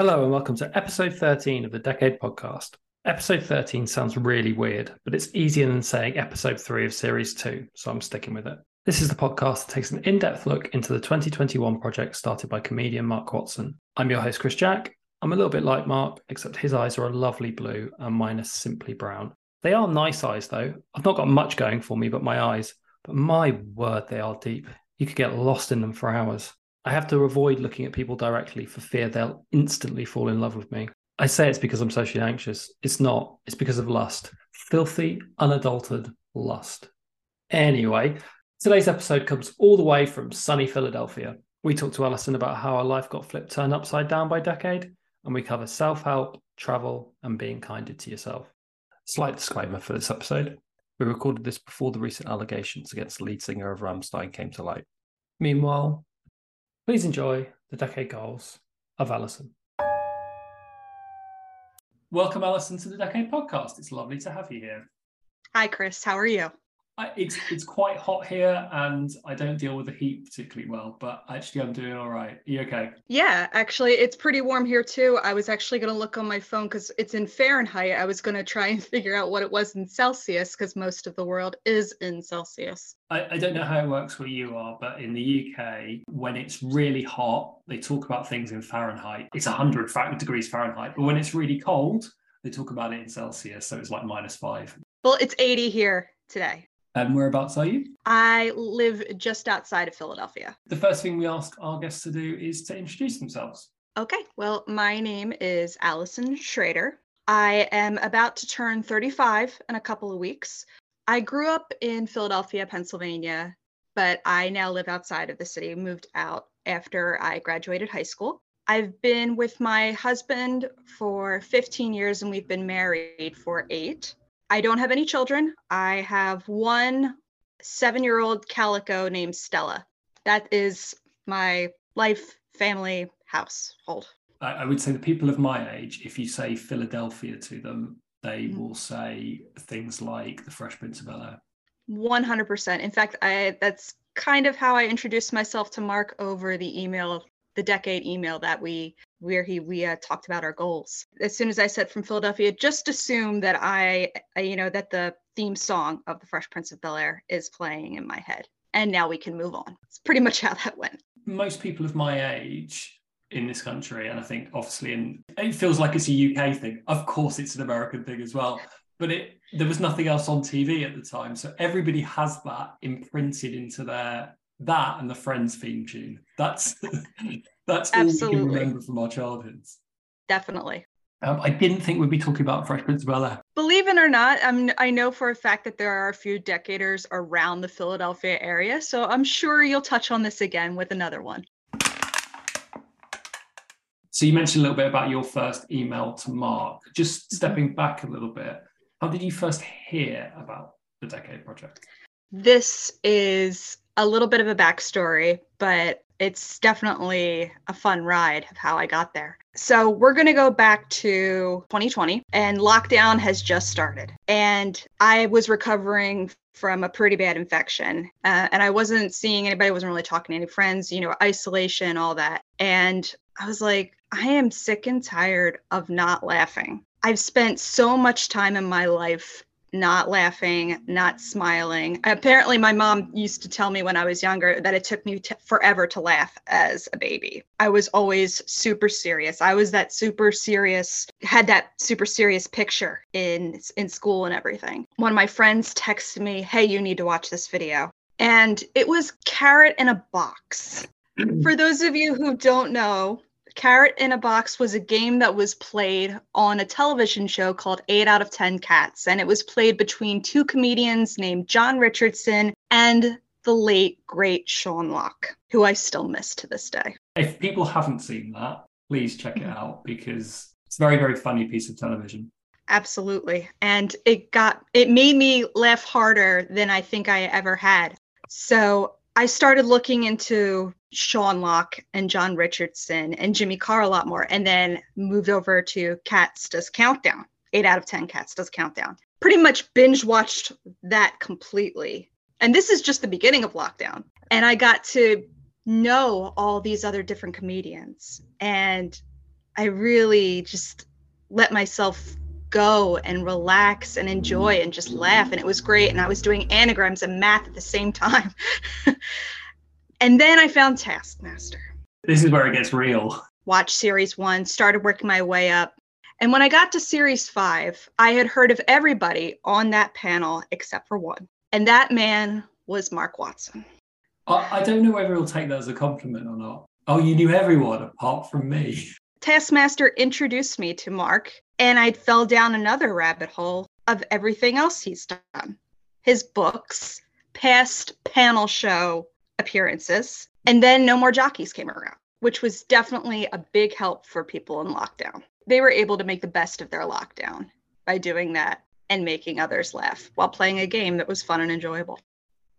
Hello, and welcome to episode 13 of the Decade Podcast. Episode 13 sounds really weird, but it's easier than saying episode 3 of series 2, so I'm sticking with it. This is the podcast that takes an in depth look into the 2021 project started by comedian Mark Watson. I'm your host, Chris Jack. I'm a little bit like Mark, except his eyes are a lovely blue and mine are simply brown. They are nice eyes, though. I've not got much going for me but my eyes, but my word, they are deep. You could get lost in them for hours. I have to avoid looking at people directly for fear they'll instantly fall in love with me. I say it's because I'm socially anxious. It's not, it's because of lust. Filthy, unadulterated lust. Anyway, today's episode comes all the way from sunny Philadelphia. We talk to Allison about how her life got flipped turned upside down by decade, and we cover self help, travel, and being kinder to yourself. Slight disclaimer for this episode. We recorded this before the recent allegations against the lead singer of Rammstein came to light. Meanwhile, please enjoy the decade goals of Allison. Welcome, Allison, to the Decade Podcast. It's lovely to have you here. Hi, Chris. How are you? I, it's it's quite hot here, and I don't deal with the heat particularly well. But actually, I'm doing all right. Are you okay? Yeah, actually, it's pretty warm here too. I was actually going to look on my phone because it's in Fahrenheit. I was going to try and figure out what it was in Celsius because most of the world is in Celsius. I, I don't know how it works where you are, but in the UK, when it's really hot, they talk about things in Fahrenheit. It's 100 degrees Fahrenheit. But when it's really cold, they talk about it in Celsius. So it's like minus five. Well, it's 80 here today. And whereabouts are you? I live just outside of Philadelphia. The first thing we ask our guests to do is to introduce themselves. Okay, well, my name is Allison Schrader. I am about to turn 35 in a couple of weeks. I grew up in Philadelphia, Pennsylvania, but I now live outside of the city, moved out after I graduated high school. I've been with my husband for 15 years and we've been married for eight. I don't have any children. I have one seven year old calico named Stella. That is my life, family, household. I, I would say the people of my age, if you say Philadelphia to them, they mm-hmm. will say things like the Fresh Prince of Bel Air. 100%. In fact, I that's kind of how I introduced myself to Mark over the email, the decade email that we where he we uh, talked about our goals. As soon as I said from Philadelphia, just assume that I, I, you know, that the theme song of the Fresh Prince of Bel Air is playing in my head, and now we can move on. It's pretty much how that went. Most people of my age in this country, and I think obviously, in it feels like it's a UK thing. Of course, it's an American thing as well. But it there was nothing else on TV at the time, so everybody has that imprinted into their that and the Friends theme tune. That's that's all we can remember from our childhoods. Definitely. Um, I didn't think we'd be talking about Fresh Prince of Bel Air. Believe it or not, I'm, I know for a fact that there are a few decaders around the Philadelphia area, so I'm sure you'll touch on this again with another one. So you mentioned a little bit about your first email to Mark. Just mm-hmm. stepping back a little bit, how did you first hear about the Decade Project? This is a little bit of a backstory, but it's definitely a fun ride of how I got there. So, we're going to go back to 2020, and lockdown has just started. And I was recovering from a pretty bad infection, uh, and I wasn't seeing anybody, wasn't really talking to any friends, you know, isolation, all that. And I was like, I am sick and tired of not laughing. I've spent so much time in my life not laughing, not smiling. Apparently, my mom used to tell me when I was younger that it took me t- forever to laugh as a baby. I was always super serious. I was that super serious, had that super serious picture in in school and everything. One of my friends texted me, "Hey, you need to watch this video." And it was carrot in a box. For those of you who don't know, Carrot in a Box was a game that was played on a television show called 8 out of 10 Cats. And it was played between two comedians named Jon Richardson and the late, great Sean Lock, who I still miss to this day. If people haven't seen that, please check it mm-hmm. out because it's a very, very funny piece of television. Absolutely. And it got, it made me laugh harder than I think I ever had. So I started looking into Sean Lock and Jon Richardson and Jimmy Carr a lot more, and then moved over to Cats Does Countdown. Eight out of 10 Cats Does Countdown. Pretty much binge watched that completely. And this is just the beginning of lockdown. And I got to know all these other different comedians. And I really just let myself go and relax and enjoy and just laugh. And it was great. And I was doing anagrams and math at the same time. and then I found Taskmaster. This is where it gets real. Watched series one, started working my way up. And when I got to series five, I had heard of everybody on that panel except for one. And that man was Mark Watson. I, I don't know whether he'll take that as a compliment or not. Oh, you knew everyone apart from me. Taskmaster introduced me to Mark, and I fell down another rabbit hole of everything else he's done his books, past panel show appearances, and then No More Jockeys came around, which was definitely a big help for people in lockdown. They were able to make the best of their lockdown by doing that and making others laugh while playing a game that was fun and enjoyable.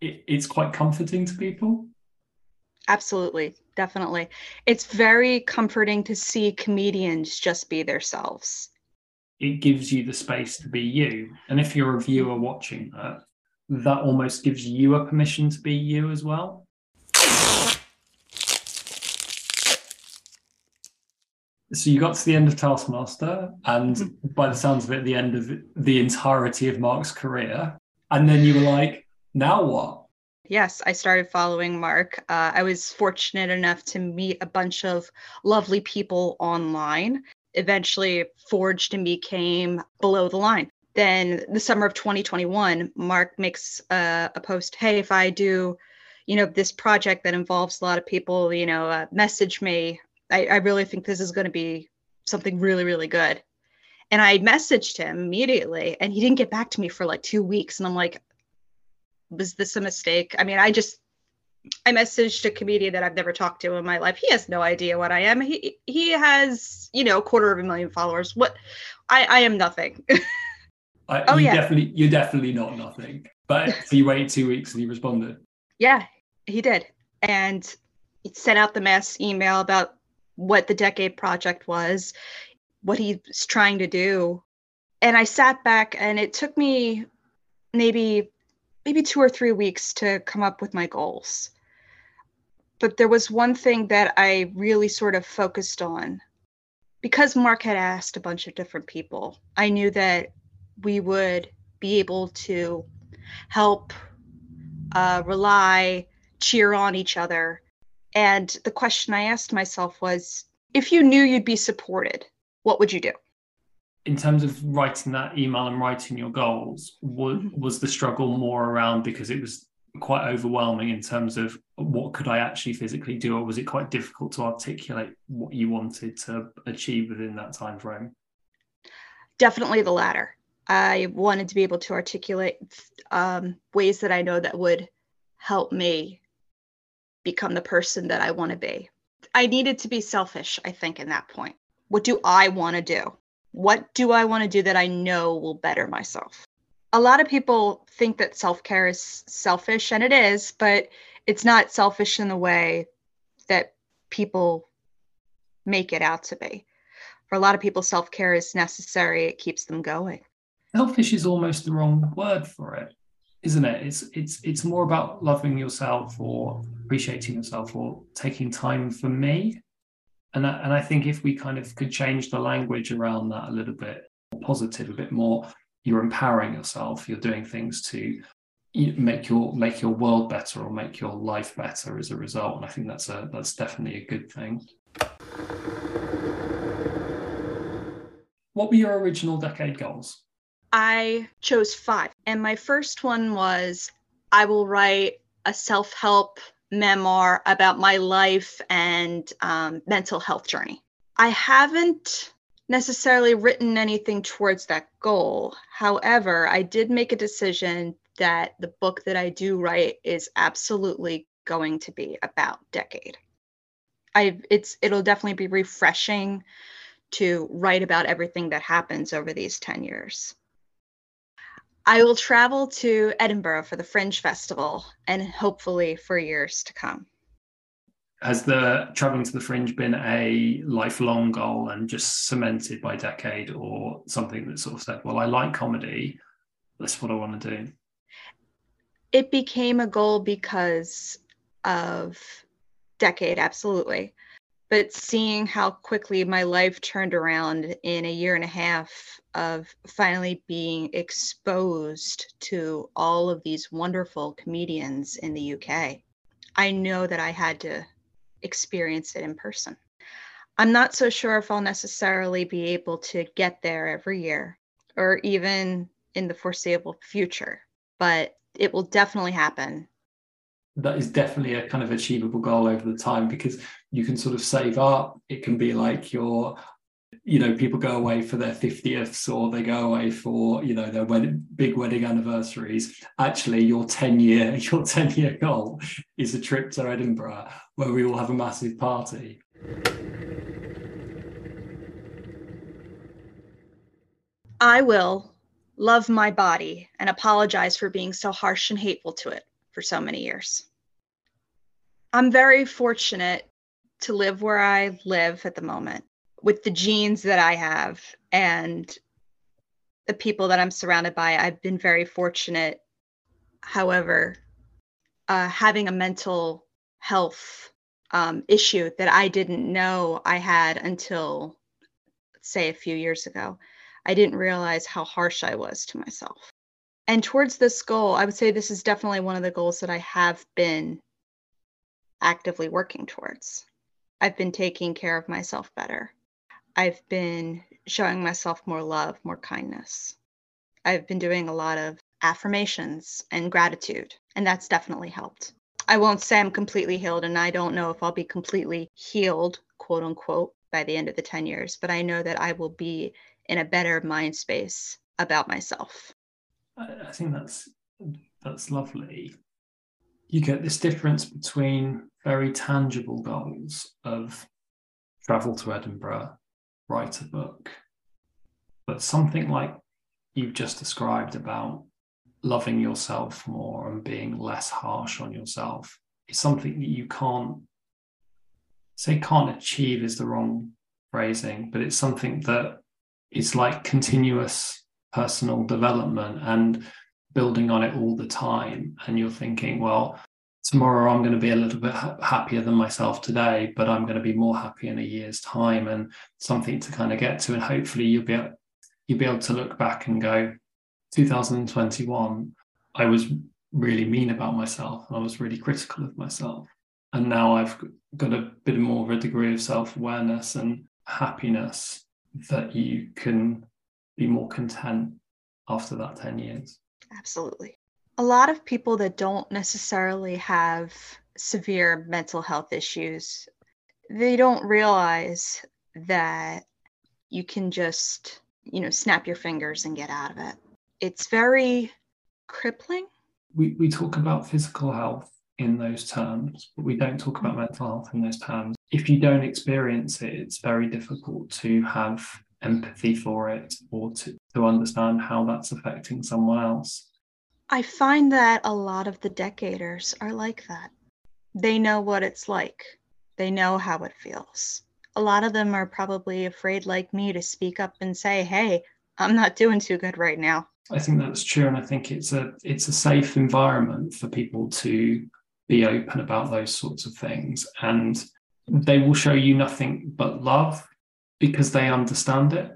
It's quite comforting to people. Absolutely, definitely. It's very comforting to see comedians just be themselves. It gives you the space to be you. And if you're a viewer watching that, that almost gives you a permission to be you as well. So you got to the end of Taskmaster, and mm-hmm. by the sounds of it, the end of the entirety of Mark's career. And then you were like, now what? Yes, I started following Mark. Uh, I was fortunate enough to meet a bunch of lovely people online. Eventually, forged and became below the line. Then, the summer of 2021, Mark makes uh, a post Hey, if I do, you know, this project that involves a lot of people, you know, uh, message me. I, I really think this is going to be something really, really good. And I messaged him immediately, and he didn't get back to me for like two weeks. And I'm like, was this a mistake? I mean, I just I messaged a comedian that I've never talked to in my life. He has no idea what I am. He he has, you know, a quarter of a million followers. What I I am nothing. I, oh yeah, definitely you're definitely not nothing. But so you waited two weeks and he responded. Yeah, he did, and he sent out the mass email about what the Decade Project was, what he's trying to do, and I sat back and it took me maybe maybe two or three weeks to come up with my goals. But there was one thing that I really sort of focused on. Because Mark had asked a bunch of different people, I knew that we would be able to help, uh, rely, cheer on each other. And the question I asked myself was if you knew you'd be supported, what would you do? in terms of writing that email and writing your goals was, mm-hmm. was the struggle more around because it was quite overwhelming in terms of what could i actually physically do or was it quite difficult to articulate what you wanted to achieve within that time frame definitely the latter i wanted to be able to articulate um, ways that i know that would help me become the person that i want to be i needed to be selfish i think in that point what do i want to do what do I want to do that I know will better myself? A lot of people think that self care is selfish, and it is, but it's not selfish in the way that people make it out to be. For a lot of people, self care is necessary, it keeps them going. Selfish is almost the wrong word for it, isn't it? It's it's it's more about loving yourself or appreciating yourself or taking time for me and I, and I think if we kind of could change the language around that a little bit positive, a bit more, you're empowering yourself. You're doing things to make your make your world better or make your life better as a result. And I think that's a that's definitely a good thing. What were your original decade goals? I chose five, and my first one was I will write a self help memoir about my life and um, mental health journey. I haven't necessarily written anything towards that goal. However, I did make a decision that the book that I do write is absolutely going to be about decade. I it's it'll definitely be refreshing to write about everything that happens over these 10 years. I will travel to Edinburgh for the Fringe Festival and hopefully for years to come. Has the traveling to the Fringe been a lifelong goal and just cemented by decade, or something that sort of said, "Well, I like comedy. That's what I want to do." It became a goal because of decade, absolutely. But seeing how quickly my life turned around in a year and a half of finally being exposed to all of these wonderful comedians in the UK, I know that I had to experience it in person. I'm not so sure if I'll necessarily be able to get there every year or even in the foreseeable future, but it will definitely happen that is definitely a kind of achievable goal over the time because you can sort of save up. It can be like your, you know, people go away for their 50ths or they go away for, you know, their wedding, big wedding anniversaries. Actually, your 10 year, your 10 year goal is a trip to Edinburgh where we will have a massive party. I will love my body and apologize for being so harsh and hateful to it for so many years. I'm very fortunate to live where I live at the moment with the genes that I have and the people that I'm surrounded by. I've been very fortunate. However, uh, having a mental health um, issue that I didn't know I had until, say, a few years ago, I didn't realize how harsh I was to myself and towards this goal, I would say this is definitely one of the goals that I have been actively working towards. I've been taking care of myself better. I've been showing myself more love, more kindness. I've been doing a lot of affirmations and gratitude, and that's definitely helped. I won't say I'm completely healed, and I don't know if I'll be completely healed, quote unquote, by the end of the 10 years, but I know that I will be in a better mind space about myself. I think that's that's lovely. You get this difference between very tangible goals of travel to Edinburgh, write a book, but something like you've just described about loving yourself more and being less harsh on yourself is something that you can't say can't achieve is the wrong phrasing, but it's something that is like continuous personal development and building on it all the time. And you're thinking well tomorrow i'm going to be a little bit ha- happier than myself today but i'm going to be more happy in a year's time and something to kind of get to and hopefully you'll be you'll be able to look back and go 2021 i was really mean about myself and i was really critical of myself and now i've got a bit more of a degree of self-awareness and happiness that you can be more content after that 10 years. Absolutely. A lot of people that don't necessarily have severe mental health issues, they don't realize that you can just, you know, snap your fingers and get out of it. It's very crippling. We, we talk about physical health in those terms, but we don't talk about mental health in those terms. If you don't experience it, it's very difficult to have empathy for it or to, to understand how that's affecting someone else. I find that a lot of the decaders are like that. They know what it's like, they know how it feels. A lot of them are probably afraid, like me, to speak up and say, hey, I'm not doing too good right now. I think that's true. And I think it's a it's a safe environment for people to be open about those sorts of things. And they will show you nothing but love because they understand it.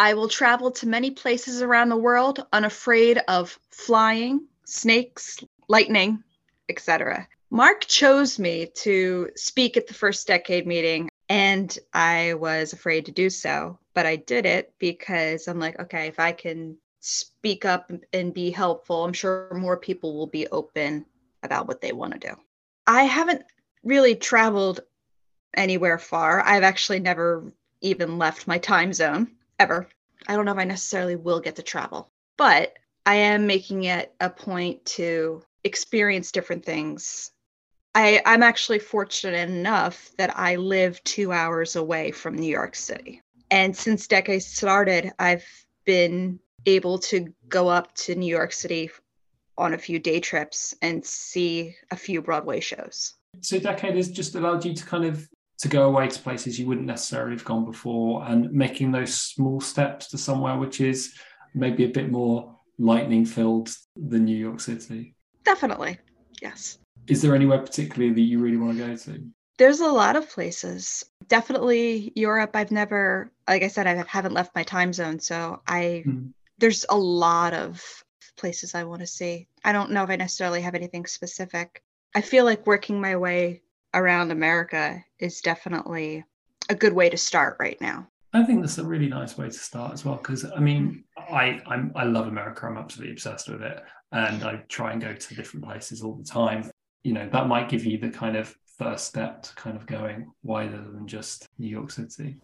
I will travel to many places around the world unafraid of flying, snakes, lightning, etc. Mark chose me to speak at the first decade meeting, and I was afraid to do so but I did it because I'm like, okay, if I can speak up and be helpful, I'm sure more people will be open about what they want to do. I haven't really traveled anywhere far. I've actually never even left my time zone ever. I don't know if I necessarily will get to travel, but I am making it a point to experience different things. I, I'm actually fortunate enough that I live two hours away from New York City. And since Decade started, I've been able to go up to New York City on a few day trips and see a few Broadway shows. So Decade has just allowed you to kind of to go away to places you wouldn't necessarily have gone before and making those small steps to somewhere which is maybe a bit more lightning filled than New York City? Definitely. Yes. Is there anywhere particularly that you really want to go to? There's a lot of places. Definitely Europe. I've never, like I said, I haven't left my time zone. So I, mm. there's a lot of places I want to see. I don't know if I necessarily have anything specific. I feel like working my way around America is definitely a good way to start right now. I think that's a really nice way to start as well because I mean mm-hmm. I I'm, I love America I'm absolutely obsessed with it and I try and go to different places all the time you know that might give you the kind of first step to kind of going wider than just New York City.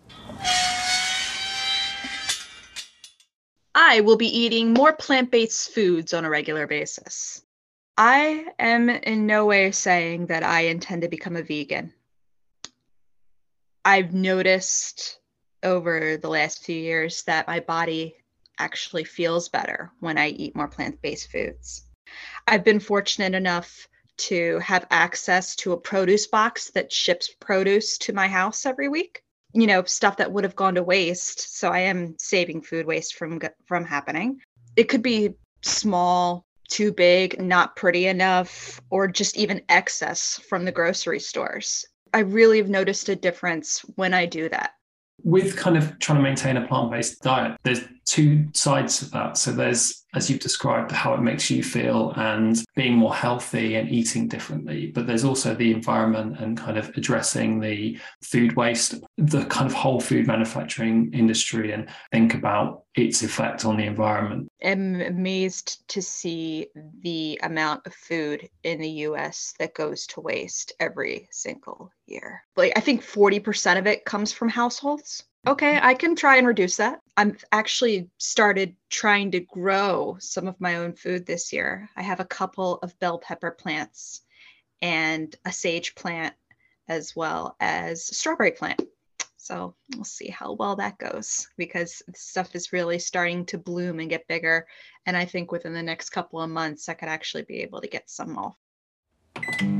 I will be eating more plant based foods on a regular basis. I am in no way saying that I intend to become a vegan. I've noticed over the last few years that my body actually feels better when I eat more plant based foods. I've been fortunate enough to have access to a produce box that ships produce to my house every week you know stuff that would have gone to waste so i am saving food waste from from happening it could be small too big not pretty enough or just even excess from the grocery stores. I really have noticed a difference when i do that. With kind of trying to maintain a plant-based diet there's two sides of that. So there's as you've described, how it makes you feel and being more healthy and eating differently. But there's also the environment and kind of addressing the food waste, the kind of whole food manufacturing industry, and think about its effect on the environment. I'm amazed to see the amount of food in the US that goes to waste every single year. Like, I think 40% of it comes from households okay, I can try and reduce that. I'm actually started trying to grow some of my own food this year. I have a couple of bell pepper plants and a sage plant as well as strawberry plant. So we'll see how well that goes because stuff is really starting to bloom and get bigger. And I think within the next couple of months, I could actually be able to get some off.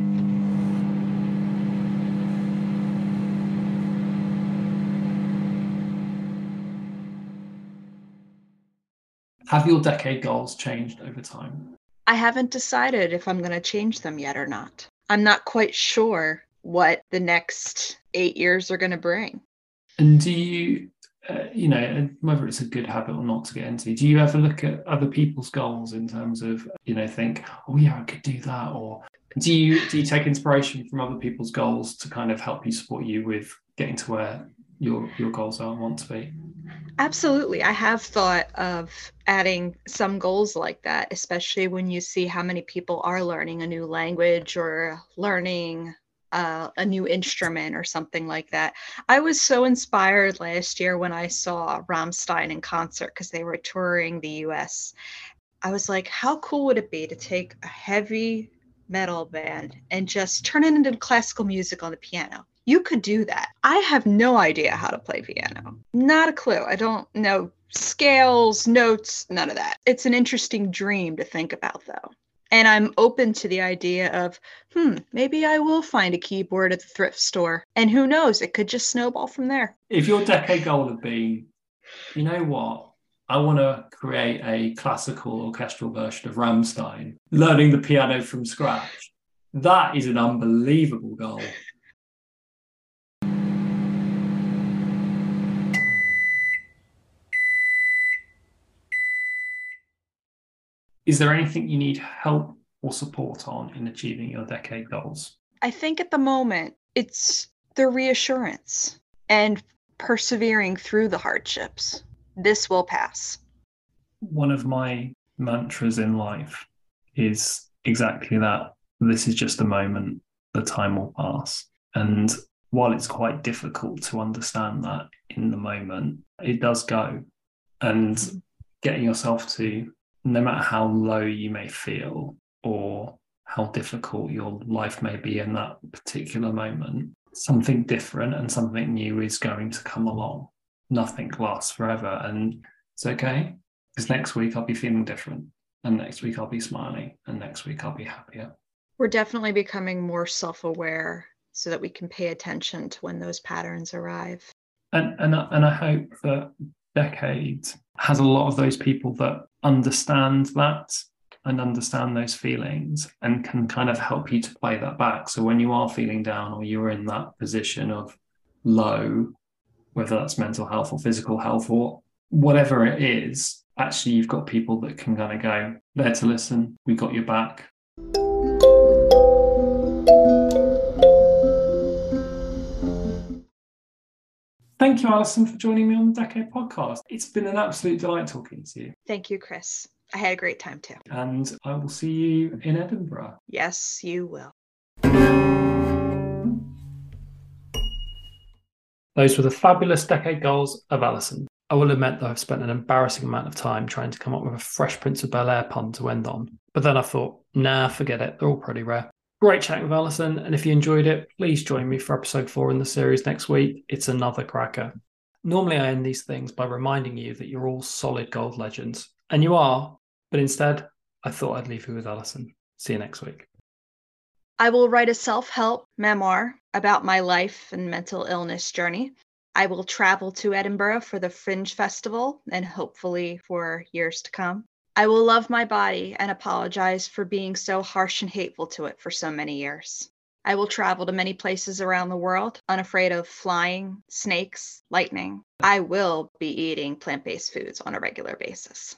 Have your decade goals changed over time? I haven't decided if I'm going to change them yet or not. I'm not quite sure what the next eight years are going to bring. And do you, uh, you know, whether it's a good habit or not to get into, do you ever look at other people's goals in terms of, you know, think, oh yeah, I could do that, or do you do you take inspiration from other people's goals to kind of help you support you with getting to where your your goals are and want to be? Absolutely. I have thought of adding some goals like that, especially when you see how many people are learning a new language or learning uh, a new instrument or something like that. I was so inspired last year when I saw Rammstein in concert because they were touring the US. I was like, how cool would it be to take a heavy metal band and just turn it into classical music on the piano? You could do that. I have no idea how to play piano. Not a clue. I don't know scales, notes, none of that. It's an interesting dream to think about, though. And I'm open to the idea of, hmm, maybe I will find a keyboard at the thrift store. And who knows, it could just snowball from there. If your decade goal had been, you know what? I want to create a classical orchestral version of Rammstein, learning the piano from scratch. That is an unbelievable goal. Is there anything you need help or support on in achieving your decade goals? I think at the moment it's the reassurance and persevering through the hardships. This will pass. One of my mantras in life is exactly that. This is just a moment, the time will pass. And while it's quite difficult to understand that in the moment, it does go. And getting yourself to no matter how low you may feel or how difficult your life may be in that particular moment, something different and something new is going to come along. Nothing lasts forever. And it's okay because next week I'll be feeling different. And next week I'll be smiling. And next week I'll be happier. We're definitely becoming more self aware so that we can pay attention to when those patterns arrive. And and I- and I hope that Decade has a lot of those people that understand that and understand those feelings and can kind of help you to play that back. So when you are feeling down or you're in that position of low, whether that's mental health or physical health or whatever it is, actually you've got people that can kind of go there to listen. We got your back. Thank you, Allison, for joining me on the Decade podcast. It's been an absolute delight talking to you. Thank you, Chris. I had a great time too. And I will see you in Edinburgh. Yes, you will. Those were the fabulous decade goals of Allison. I will admit that I've spent an embarrassing amount of time trying to come up with a fresh Prince of Bel Air pun to end on. But then I thought, nah, forget it. They're all pretty rare. Great chatting with Allison, and if you enjoyed it, please join me for episode four in the series next week. It's another cracker. Normally, I end these things by reminding you that you're all solid gold legends, and you are, but instead, I thought I'd leave you with Allison. See you next week. I will write a self help memoir about my life and mental illness journey. I will travel to Edinburgh for the Fringe Festival and hopefully for years to come. I will love my body and apologize for being so harsh and hateful to it for so many years. I will travel to many places around the world, unafraid of flying, snakes, lightning. I will be eating plant based foods on a regular basis.